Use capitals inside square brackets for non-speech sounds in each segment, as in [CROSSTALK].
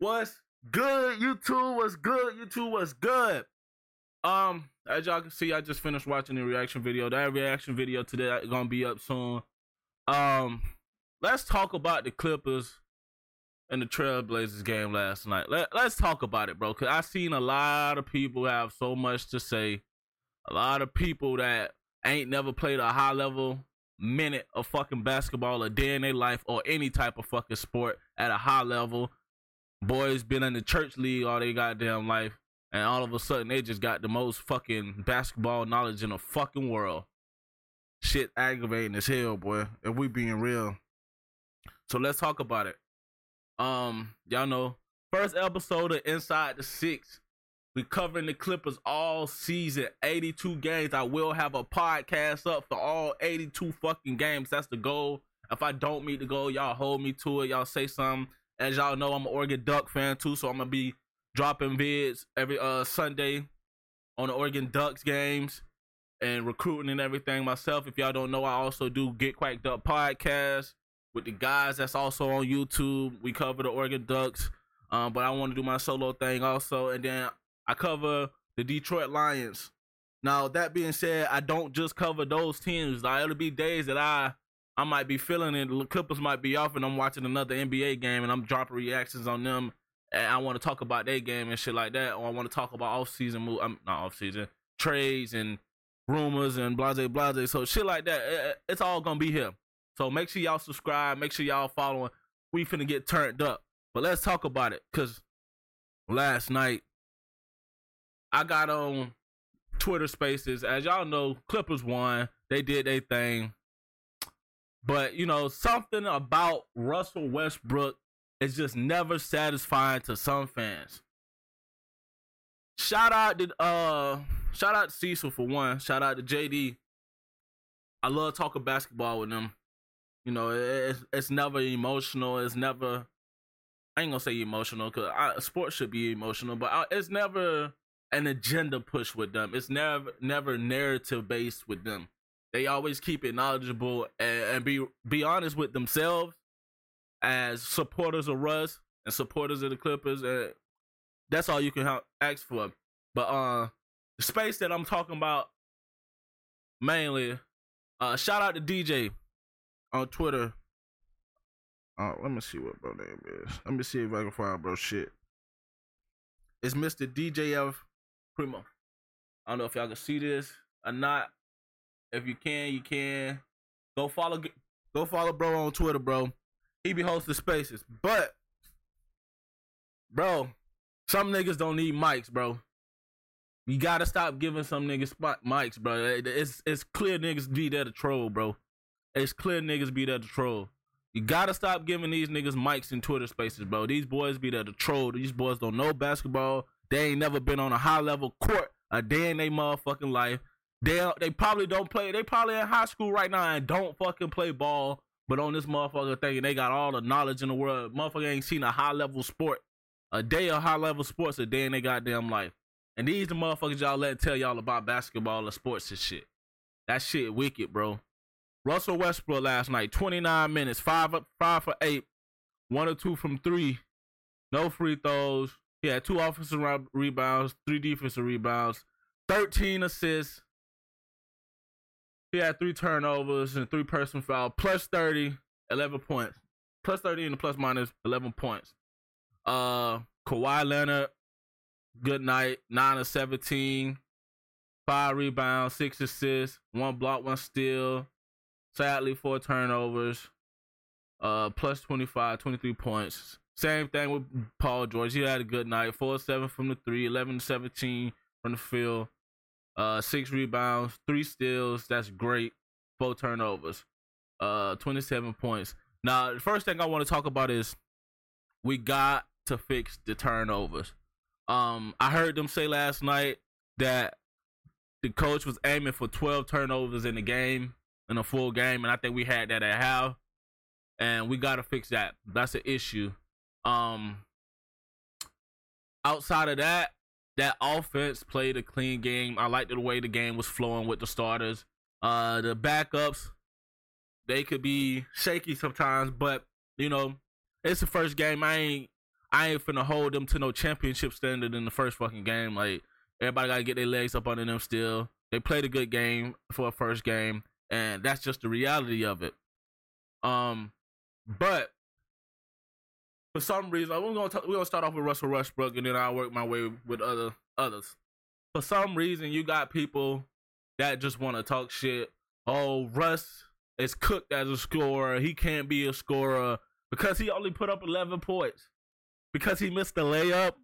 What's good, YouTube? What's good, YouTube? What's good? Um, as y'all can see, I just finished watching the reaction video. That reaction video today gonna be up soon. Um, let's talk about the Clippers and the Trailblazers game last night. Let, let's talk about it, bro. Cause I seen a lot of people have so much to say. A lot of people that ain't never played a high level minute of fucking basketball a day in their life or any type of fucking sport at a high level boys been in the church league all their goddamn life, and all of a sudden they just got the most fucking basketball knowledge in the fucking world. Shit aggravating as hell, boy. If we being real. So let's talk about it. Um, y'all know, first episode of Inside the Six. We covering the Clippers all season, 82 games. I will have a podcast up for all 82 fucking games. That's the goal. If I don't meet the goal, y'all hold me to it. Y'all say something as y'all know, I'm an Oregon Duck fan too, so I'm gonna be dropping vids every uh Sunday on the Oregon Ducks games and recruiting and everything myself. If y'all don't know, I also do Get Quacked Up podcast with the guys that's also on YouTube. We cover the Oregon Ducks, um, but I want to do my solo thing also, and then I cover the Detroit Lions. Now that being said, I don't just cover those teams. Like it'll be days that I I might be feeling it. The Clippers might be off, and I'm watching another NBA game, and I'm dropping reactions on them. And I want to talk about their game and shit like that, or I want to talk about off season move. I'm not off season trades and rumors and blase blase. So shit like that, it, it's all gonna be here. So make sure y'all subscribe. Make sure y'all following. We finna get turned up. But let's talk about it, cause last night I got on Twitter Spaces. As y'all know, Clippers won. They did their thing. But you know, something about Russell Westbrook is just never satisfying to some fans. Shout out to uh shout out to Cecil for one. Shout out to JD. I love talking basketball with them. You know, it's it's never emotional. It's never. I ain't gonna say emotional because sports should be emotional, but I, it's never an agenda push with them. It's never never narrative based with them. They always keep it knowledgeable and, and be be honest with themselves as supporters of Russ and supporters of the Clippers. And that's all you can ha- ask for. But uh, the space that I'm talking about mainly, uh, shout out to DJ on Twitter. Oh, let me see what bro name is. Let me see if I can find bro shit. It's Mr. DJF Primo. I don't know if y'all can see this or not. If you can, you can. Go follow go follow bro on Twitter, bro. He be hosting spaces. But bro, some niggas don't need mics, bro. You gotta stop giving some niggas spot mics, bro. It's it's clear niggas be there to troll, bro. It's clear niggas be there to troll. You gotta stop giving these niggas mics in Twitter spaces, bro. These boys be there to troll. These boys don't know basketball. They ain't never been on a high level court a day in their motherfucking life. They they probably don't play. They probably in high school right now and don't fucking play ball. But on this motherfucker thing, they got all the knowledge in the world. Motherfucker ain't seen a high level sport, a day of high level sports a day in their goddamn life. And these the motherfuckers y'all let tell y'all about basketball and sports and shit. That shit wicked, bro. Russell Westbrook last night, 29 minutes, five five for eight, one or two from three, no free throws. He had two offensive rebounds, three defensive rebounds, 13 assists, he had three turnovers and three personal foul, plus 30, 11 points. Plus 30 and the plus minus 11 points. Uh, Kawhi Leonard, good night, 9 of 17, five rebounds, six assists, one block, one steal. Sadly, four turnovers. Uh, plus 25, 23 points. Same thing with Paul George. He had a good night. 4 7 from the three, 11 17 from the field uh, six rebounds, three steals. That's great. Four turnovers, uh, 27 points. Now, the first thing I want to talk about is we got to fix the turnovers. Um, I heard them say last night that the coach was aiming for 12 turnovers in the game, in a full game, and I think we had that at half. And we got to fix that. That's an issue. Um, outside of that, that offense played a clean game. I liked the way the game was flowing with the starters. Uh, the backups, they could be shaky sometimes, but you know, it's the first game. I ain't, I ain't finna hold them to no championship standard in the first fucking game. Like everybody gotta get their legs up under them still. They played a good game for a first game, and that's just the reality of it. Um, but for some reason, we're gonna we're gonna start off with Russell Westbrook, and then I'll work my way with other others. For some reason, you got people that just want to talk shit. Oh, Russ is cooked as a scorer. He can't be a scorer because he only put up 11 points because he missed the layup.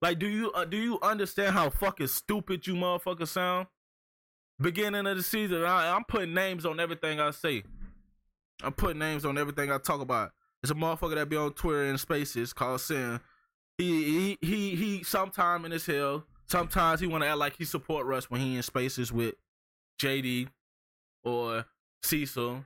Like, do you uh, do you understand how fucking stupid you motherfuckers sound? Beginning of the season, I, I'm putting names on everything I say. I'm putting names on everything I talk about. There's a motherfucker that be on Twitter and Spaces called Sin. He he he he. Sometime in his hell, sometimes he want to act like he support Russ when he in Spaces with JD or Cecil.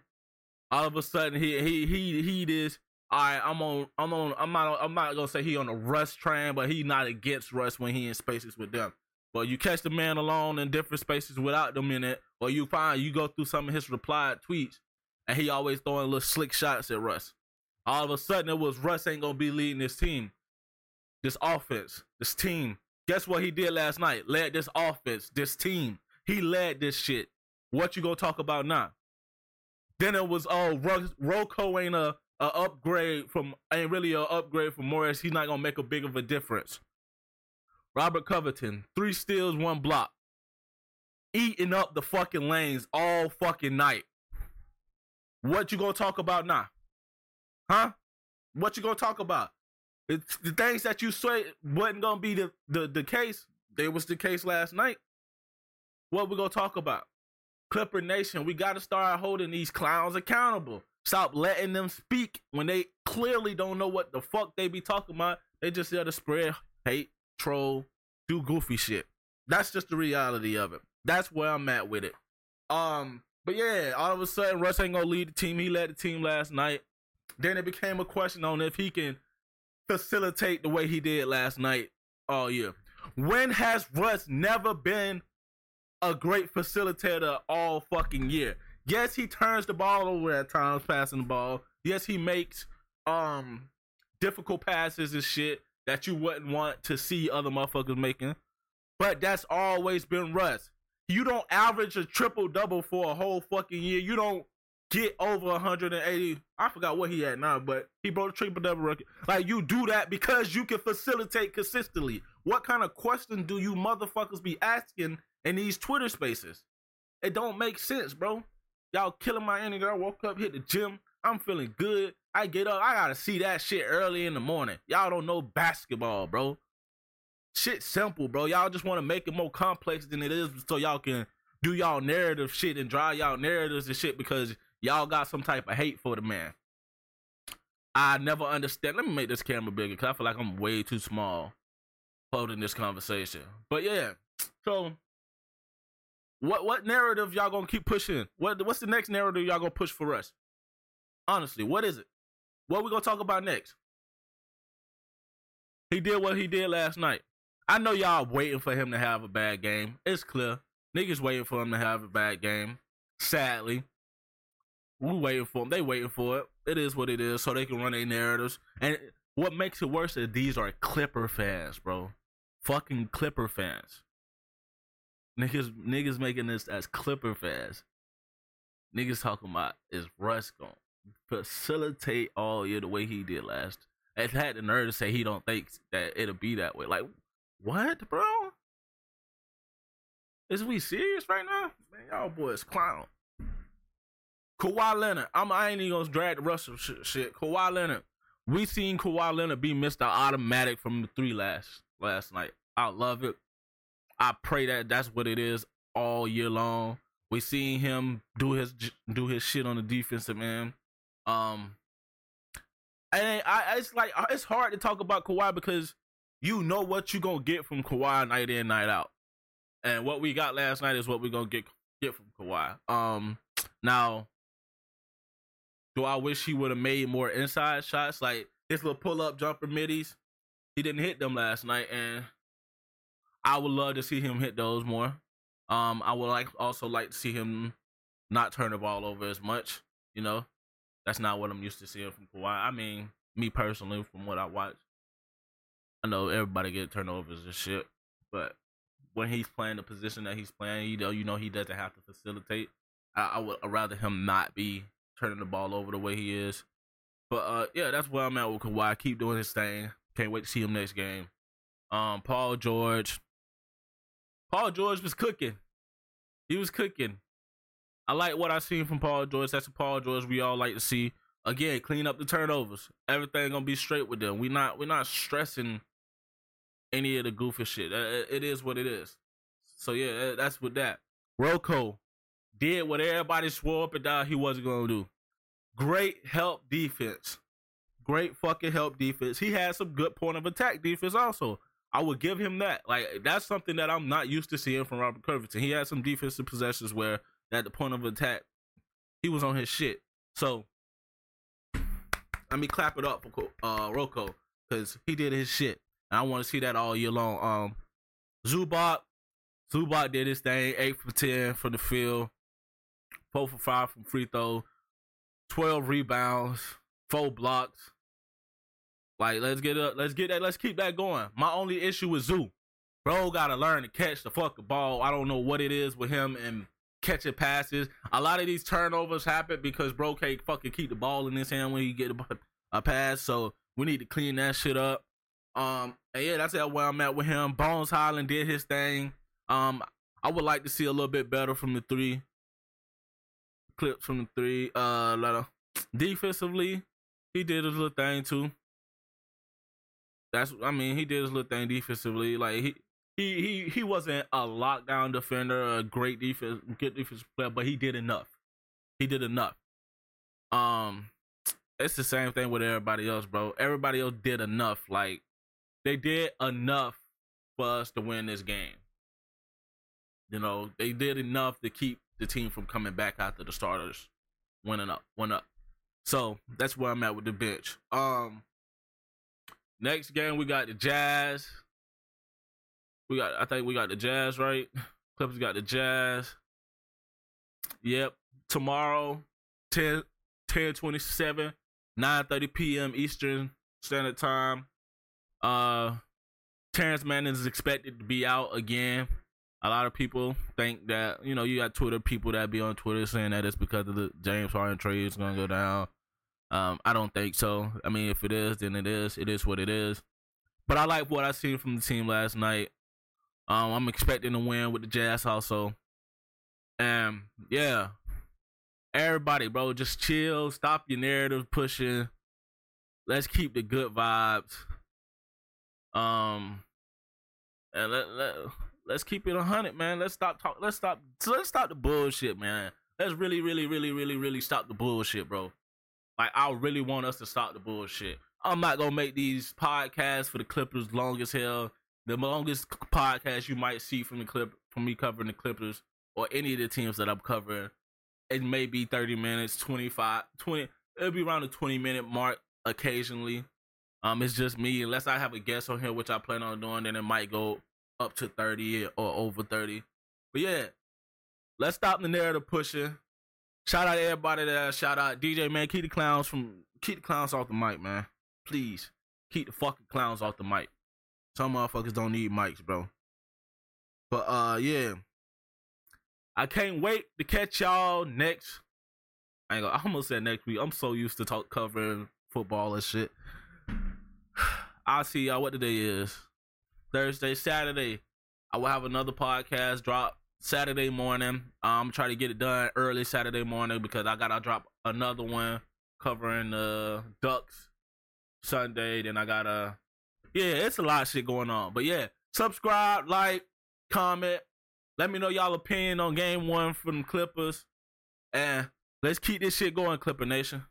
All of a sudden, he he he he this. All right, I'm on. I'm on. I'm not. I'm not gonna say he on the Russ train, but he not against Russ when he in spaces with them. But you catch the man alone in different spaces without them in it, or you find you go through some of his replied tweets, and he always throwing little slick shots at Russ. All of a sudden, it was Russ ain't gonna be leading this team, this offense, this team. Guess what he did last night? Led this offense, this team. He led this shit. What you gonna talk about now? Then it was oh, RoCo ain't a a upgrade from ain't really a upgrade from Morris. He's not gonna make a big of a difference. Robert Covington, three steals, one block, eating up the fucking lanes all fucking night. What you gonna talk about now? Huh? What you gonna talk about? It's the things that you say wasn't gonna be the, the, the case. They was the case last night. What we gonna talk about? Clipper Nation, we gotta start holding these clowns accountable. Stop letting them speak when they clearly don't know what the fuck they be talking about. They just there to spread hate, troll, do goofy shit. That's just the reality of it. That's where I'm at with it. Um, but yeah, all of a sudden Russ ain't gonna lead the team. He led the team last night. Then it became a question on if he can facilitate the way he did last night all year. When has Russ never been a great facilitator all fucking year? Yes, he turns the ball over at times, passing the ball. Yes, he makes um difficult passes and shit that you wouldn't want to see other motherfuckers making. But that's always been Russ. You don't average a triple double for a whole fucking year. You don't get over 180. I forgot what he had now, but he broke the triple double record. Like you do that because you can facilitate consistently. What kind of question do you motherfuckers be asking in these Twitter spaces? It don't make sense, bro. Y'all killing my energy. I woke up, hit the gym. I'm feeling good. I get up. I gotta see that shit early in the morning. Y'all don't know basketball, bro. Shit simple, bro. Y'all just want to make it more complex than it is so y'all can do y'all narrative shit and drive y'all narratives and shit because y'all got some type of hate for the man. I never understand. Let me make this camera bigger because I feel like I'm way too small holding this conversation. But yeah, so what what narrative y'all gonna keep pushing? What what's the next narrative y'all gonna push for us? Honestly, what is it? What we gonna talk about next? He did what he did last night. I know y'all waiting for him to have a bad game. It's clear. Niggas waiting for him to have a bad game. Sadly. We waiting for them. They waiting for it. It is what it is, so they can run their narratives. And what makes it worse is these are Clipper fans, bro. Fucking Clipper fans. Niggas, niggas making this as Clipper fans. Niggas talking about is Russ going facilitate all year the way he did last. And had the nerve to say he don't think that it'll be that way. Like, what, bro? Is we serious right now? Man, y'all boys clown. Kawhi Leonard. I'm I ain't even gonna drag the Russell sh- shit. Kawhi Leonard. We seen Kawhi Leonard be Mr. Automatic from the three last last night. I love it. I pray that that's what it is all year long. We seen him do his do his shit on the defensive end. Um, and I it's like uh, it's hard to talk about Kawhi because you know what you gonna get from Kawhi night in night out, and what we got last night is what we gonna get get from Kawhi. Um, now, do I wish he would have made more inside shots like his little pull up jumper middies? He didn't hit them last night, and I would love to see him hit those more. Um, I would like also like to see him not turn the ball over as much. You know, that's not what I'm used to seeing from Kawhi. I mean, me personally, from what I watch, I know everybody get turnovers and shit, but when he's playing the position that he's playing, you know, you know he doesn't have to facilitate. I, I would rather him not be turning the ball over the way he is. But uh, yeah, that's where I'm at with Kawhi. Keep doing his thing. Can't wait to see him next game. Um, Paul George. Paul George was cooking. He was cooking. I like what I seen from Paul George. That's a Paul George we all like to see. Again, clean up the turnovers. Everything gonna be straight with them. We not we not stressing any of the goofy shit. It is what it is. So yeah, that's with that. RoCo did what everybody swore up and down he wasn't gonna do. Great help defense. Great fucking help defense. He had some good point of attack defense also. I would give him that. Like that's something that I'm not used to seeing from Robert Covington. He had some defensive possessions where at the point of attack, he was on his shit. So let me clap it up for uh RoCo because he did his shit. And I want to see that all year long. Um, Zubac, Zubac did his thing. Eight for ten from the field, four for five from free throw, twelve rebounds, four blocks. Like let's get up, let's get that, let's keep that going. My only issue with Zoo, bro, gotta learn to catch the fucking ball. I don't know what it is with him and catching passes. A lot of these turnovers happen because bro can't fucking keep the ball in his hand when he get a, pass. So we need to clean that shit up. Um, and yeah, that's where I'm at with him. Bones Hyland did his thing. Um, I would like to see a little bit better from the three clips from the three. Uh, of, defensively, he did his little thing too. That's, I mean, he did his little thing defensively. Like he, he, he, he wasn't a lockdown defender, a great defense, good defensive player, but he did enough. He did enough. Um, it's the same thing with everybody else, bro. Everybody else did enough. Like they did enough for us to win this game. You know, they did enough to keep the team from coming back after the starters winning up, went up. So that's where I'm at with the bench. Um, next game we got the Jazz. We got, I think we got the Jazz right. [LAUGHS] Clippers got the Jazz. Yep. Tomorrow, 10, 10 27, 9 30 p.m. Eastern Standard Time. Uh, Terance Mann is expected to be out again. A lot of people think that you know you got Twitter people that be on Twitter saying that it's because of the James Harden trade is gonna go down. Um, I don't think so. I mean, if it is, then it is. It is what it is. But I like what I seen from the team last night. Um, I'm expecting to win with the Jazz also. And yeah, everybody, bro, just chill. Stop your narrative pushing. Let's keep the good vibes. Um, and let let let's keep it hundred, man. Let's stop talk. Let's stop. Let's stop the bullshit, man. Let's really, really, really, really, really stop the bullshit, bro. Like I really want us to stop the bullshit. I'm not gonna make these podcasts for the Clippers long as hell. The longest podcast you might see from the clip from me covering the Clippers or any of the teams that I'm covering, it may be 30 minutes, 25, 20. It'll be around the 20 minute mark occasionally. Um, it's just me. Unless I have a guest on here, which I plan on doing, then it might go up to 30 or over 30. But yeah, let's stop the narrative pushing. Shout out to everybody there. Shout out DJ man. Keep the clowns from keep the clowns off the mic, man. Please. Keep the fucking clowns off the mic. Some motherfuckers don't need mics, bro. But uh yeah. I can't wait to catch y'all next. I, gonna, I almost said next week. I'm so used to talk covering football and shit. [SIGHS] I'll see y'all what the day is. Thursday, Saturday. I will have another podcast drop Saturday morning. I'm trying to get it done early Saturday morning because I gotta drop another one covering the uh, Ducks Sunday. Then I gotta, yeah, it's a lot of shit going on. But yeah, subscribe, like, comment. Let me know y'all opinion on game one from Clippers, and let's keep this shit going, Clipper Nation.